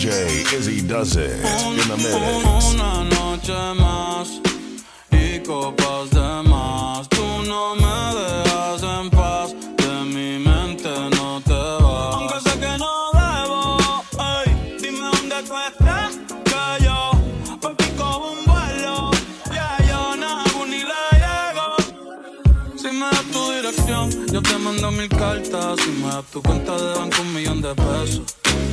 DJ Izzy does it in the mix. Noche más y copas de yo te mando mil cartas. Si me das tu cuenta de banco, un millón de pesos.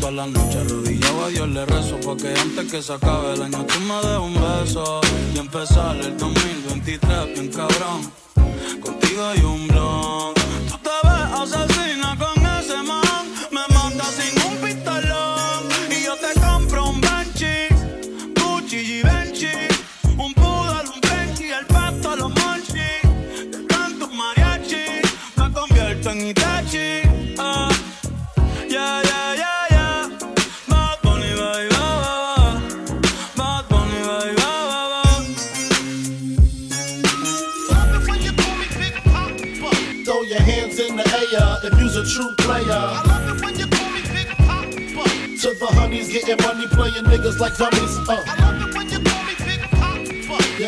Toda la noche arrodillado a Dios le rezo Porque antes que se acabe el año tú me des un beso Y empezar el 2023 bien cabrón Contigo hay un convierto Itachi ah. Yeah, yeah, yeah, yeah. Bad Bunny, baby, ba, ba, ba. Bad Bunny, baby, ba, ba, ba. Throw your hands in the air if you's a true player. To the honeys getting money, playing niggas like dummies. Uh.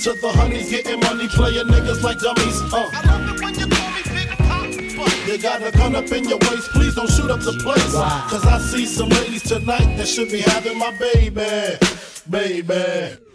To the honeys getting money, playing niggas like dummies. Uh. I love it when you got a gun up in your waist, please don't shoot up the place. Cause I see some ladies tonight that should be having my baby. Baby.